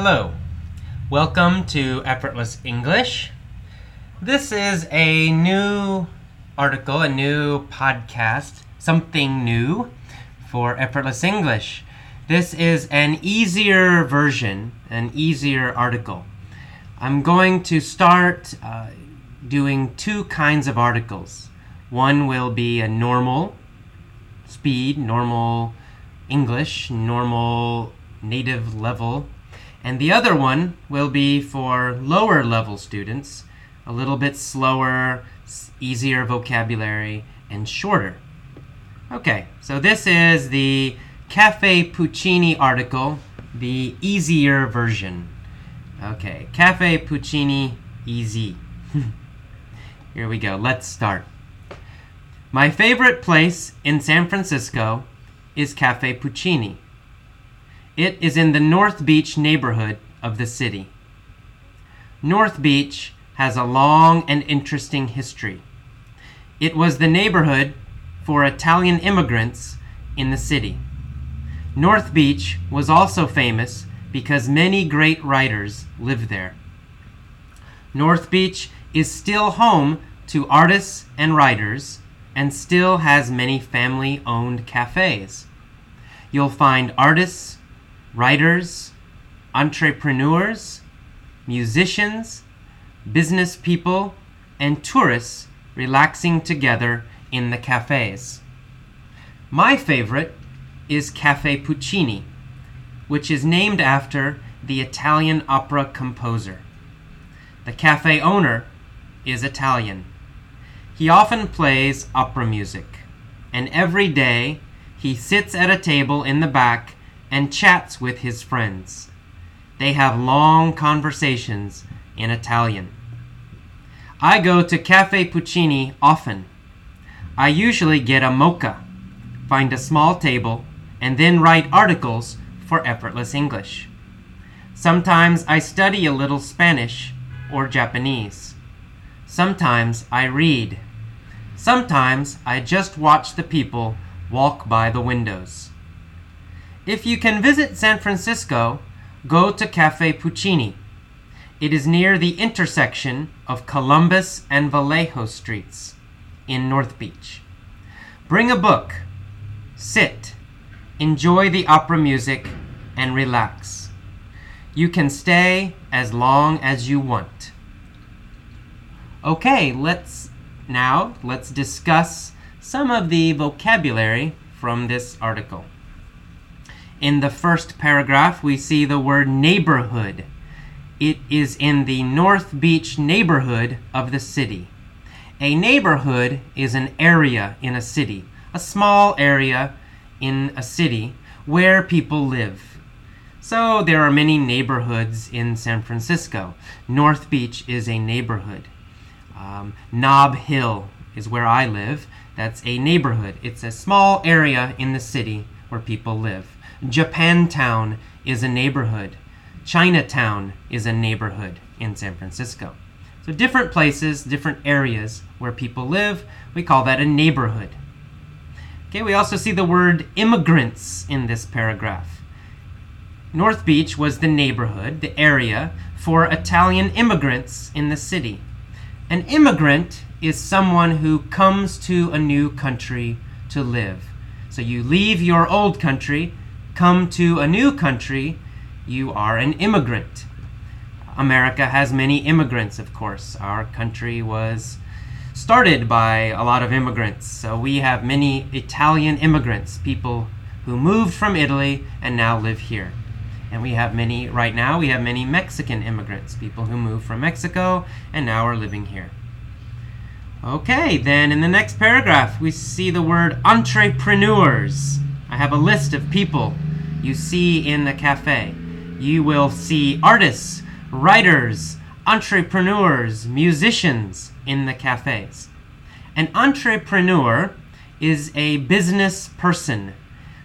Hello, welcome to Effortless English. This is a new article, a new podcast, something new for Effortless English. This is an easier version, an easier article. I'm going to start uh, doing two kinds of articles. One will be a normal speed, normal English, normal native level and the other one will be for lower level students, a little bit slower, easier vocabulary, and shorter. Okay, so this is the Cafe Puccini article, the easier version. Okay, Cafe Puccini easy. Here we go, let's start. My favorite place in San Francisco is Cafe Puccini. It is in the North Beach neighborhood of the city. North Beach has a long and interesting history. It was the neighborhood for Italian immigrants in the city. North Beach was also famous because many great writers lived there. North Beach is still home to artists and writers and still has many family owned cafes. You'll find artists, writers, entrepreneurs, musicians, business people, and tourists relaxing together in the cafes. My favorite is Cafe Puccini, which is named after the Italian opera composer. The cafe owner is Italian. He often plays opera music, and every day he sits at a table in the back and chats with his friends. They have long conversations in Italian. I go to Cafe Puccini often. I usually get a mocha, find a small table, and then write articles for effortless English. Sometimes I study a little Spanish or Japanese. Sometimes I read. Sometimes I just watch the people walk by the windows. If you can visit San Francisco, go to Cafe Puccini. It is near the intersection of Columbus and Vallejo Streets in North Beach. Bring a book, sit, enjoy the opera music, and relax. You can stay as long as you want. Okay, let's now let's discuss some of the vocabulary from this article. In the first paragraph, we see the word neighborhood. It is in the North Beach neighborhood of the city. A neighborhood is an area in a city, a small area in a city where people live. So there are many neighborhoods in San Francisco. North Beach is a neighborhood. Um, Nob Hill is where I live. That's a neighborhood. It's a small area in the city where people live. Japantown is a neighborhood. Chinatown is a neighborhood in San Francisco. So, different places, different areas where people live, we call that a neighborhood. Okay, we also see the word immigrants in this paragraph. North Beach was the neighborhood, the area for Italian immigrants in the city. An immigrant is someone who comes to a new country to live. So you leave your old country come to a new country, you are an immigrant. America has many immigrants, of course. Our country was started by a lot of immigrants. So we have many Italian immigrants, people who moved from Italy and now live here. And we have many, right now, we have many Mexican immigrants, people who moved from Mexico and now are living here. Okay, then in the next paragraph, we see the word entrepreneurs. I have a list of people you see in the cafe. You will see artists, writers, entrepreneurs, musicians in the cafes. An entrepreneur is a business person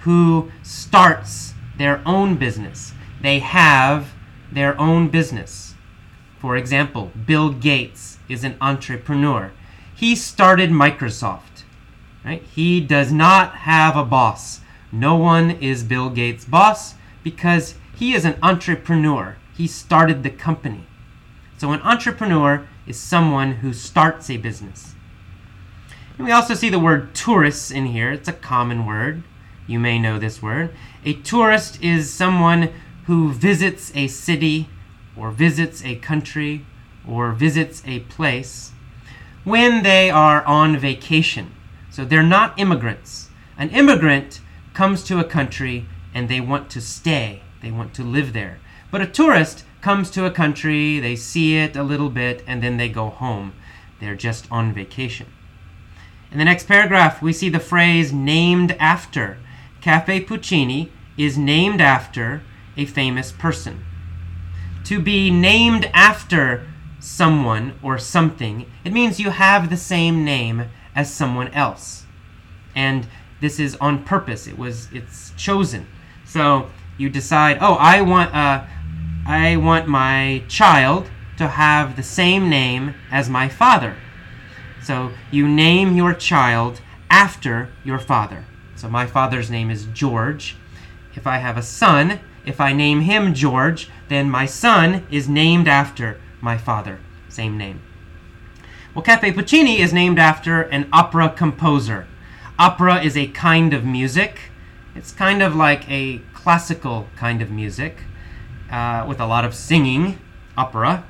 who starts their own business. They have their own business. For example, Bill Gates is an entrepreneur. He started Microsoft. Right? He does not have a boss. No one is Bill Gates' boss because He is an entrepreneur. He started the company. So an entrepreneur is someone who starts a business. And we also see the word tourists in here. It's a common word. You may know this word. A tourist is someone who visits a city or visits a country or visits a place when they are on vacation. So they're not immigrants. An immigrant comes to a country and they want to stay, they want to live there. But a tourist comes to a country, they see it a little bit, and then they go home. They're just on vacation. In the next paragraph, we see the phrase named after. Cafe Puccini is named after a famous person. To be named after someone or something, it means you have the same name as someone else. And this is on purpose. It was it's chosen. So you decide, "Oh, I want uh I want my child to have the same name as my father." So you name your child after your father. So my father's name is George. If I have a son, if I name him George, then my son is named after my father. Same name. Well, Cafe Puccini is named after an opera composer. Opera is a kind of music. It's kind of like a classical kind of music uh, with a lot of singing, opera.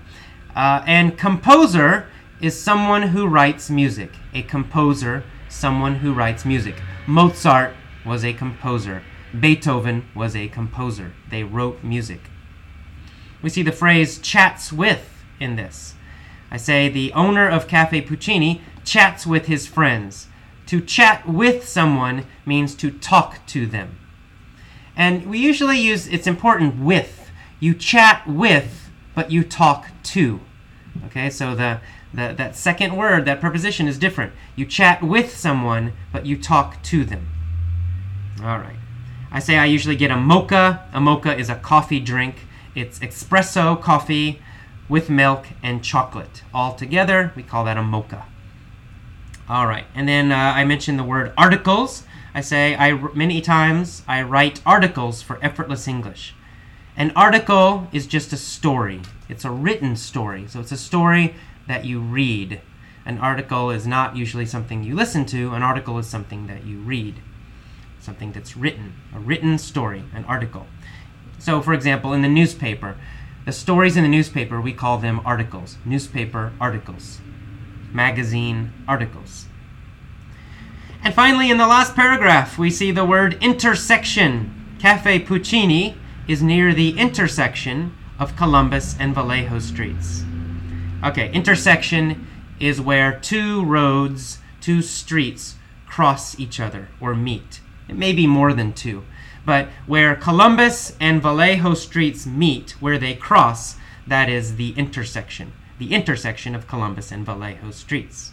Uh, and composer is someone who writes music. A composer, someone who writes music. Mozart was a composer. Beethoven was a composer. They wrote music. We see the phrase chats with in this. I say the owner of Cafe Puccini chats with his friends. To chat with someone means to talk to them. And we usually use it's important with. You chat with, but you talk to. Okay, so the, the that second word, that preposition is different. You chat with someone, but you talk to them. All right. I say I usually get a mocha. A mocha is a coffee drink. It's espresso coffee with milk and chocolate. All together, we call that a mocha. All right, and then uh, I mentioned the word articles. I say I many times I write articles for effortless English. An article is just a story. It's a written story. So it's a story that you read. An article is not usually something you listen to. An article is something that you read. Something that's written, a written story, an article. So for example, in the newspaper, the stories in the newspaper, we call them articles. Newspaper articles. Magazine articles. And finally, in the last paragraph, we see the word intersection. Cafe Puccini is near the intersection of Columbus and Vallejo streets. Okay, intersection is where two roads, two streets cross each other or meet. It may be more than two but where Columbus and Vallejo streets meet, where they cross, that is the intersection, the intersection of Columbus and Vallejo streets.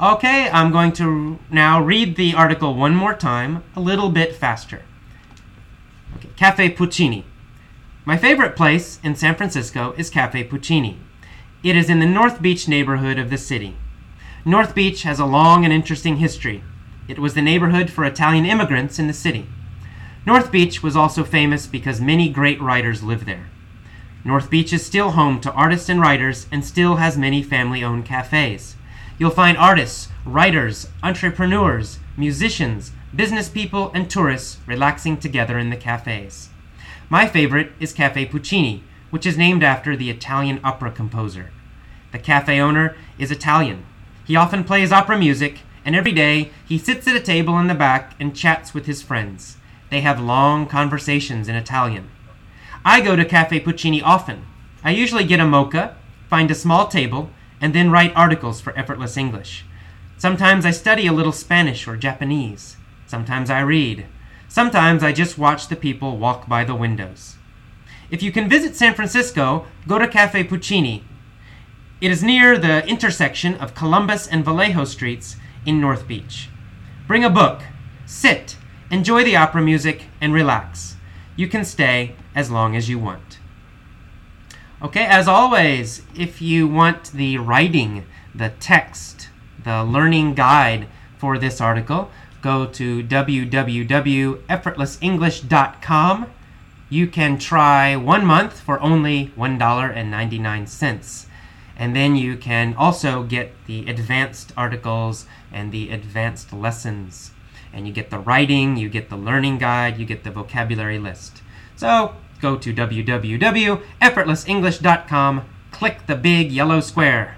Okay, I'm going to now read the article one more time, a little bit faster. Okay, Cafe Puccini. My favorite place in San Francisco is Cafe Puccini. It is in the North Beach neighborhood of the city. North Beach has a long and interesting history. It was the neighborhood for Italian immigrants in the city. North Beach was also famous because many great writers live there. North Beach is still home to artists and writers and still has many family owned cafes. You'll find artists, writers, entrepreneurs, musicians, business people, and tourists relaxing together in the cafes. My favorite is Cafe Puccini, which is named after the Italian opera composer. The cafe owner is Italian. He often plays opera music, and every day he sits at a table in the back and chats with his friends. They have long conversations in Italian. I go to Cafe Puccini often. I usually get a mocha, find a small table, and then write articles for Effortless English. Sometimes I study a little Spanish or Japanese. Sometimes I read. Sometimes I just watch the people walk by the windows. If you can visit San Francisco, go to Cafe Puccini. It is near the intersection of Columbus and Vallejo streets in North Beach. Bring a book, sit, enjoy the opera music, and relax. You can stay as long as you want. Okay, as always, if you want the writing, the text, the learning guide for this article, go to www.effortlessenglish.com you can try one month for only $1.99. And then you can also get the advanced articles and the advanced lessons. And you get the writing, you get the learning guide, you get the vocabulary list. So go to www.effortlessenglish.com, click the big yellow square.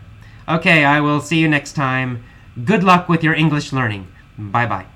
Okay, I will see you next time. Good luck with your English learning. Bye bye.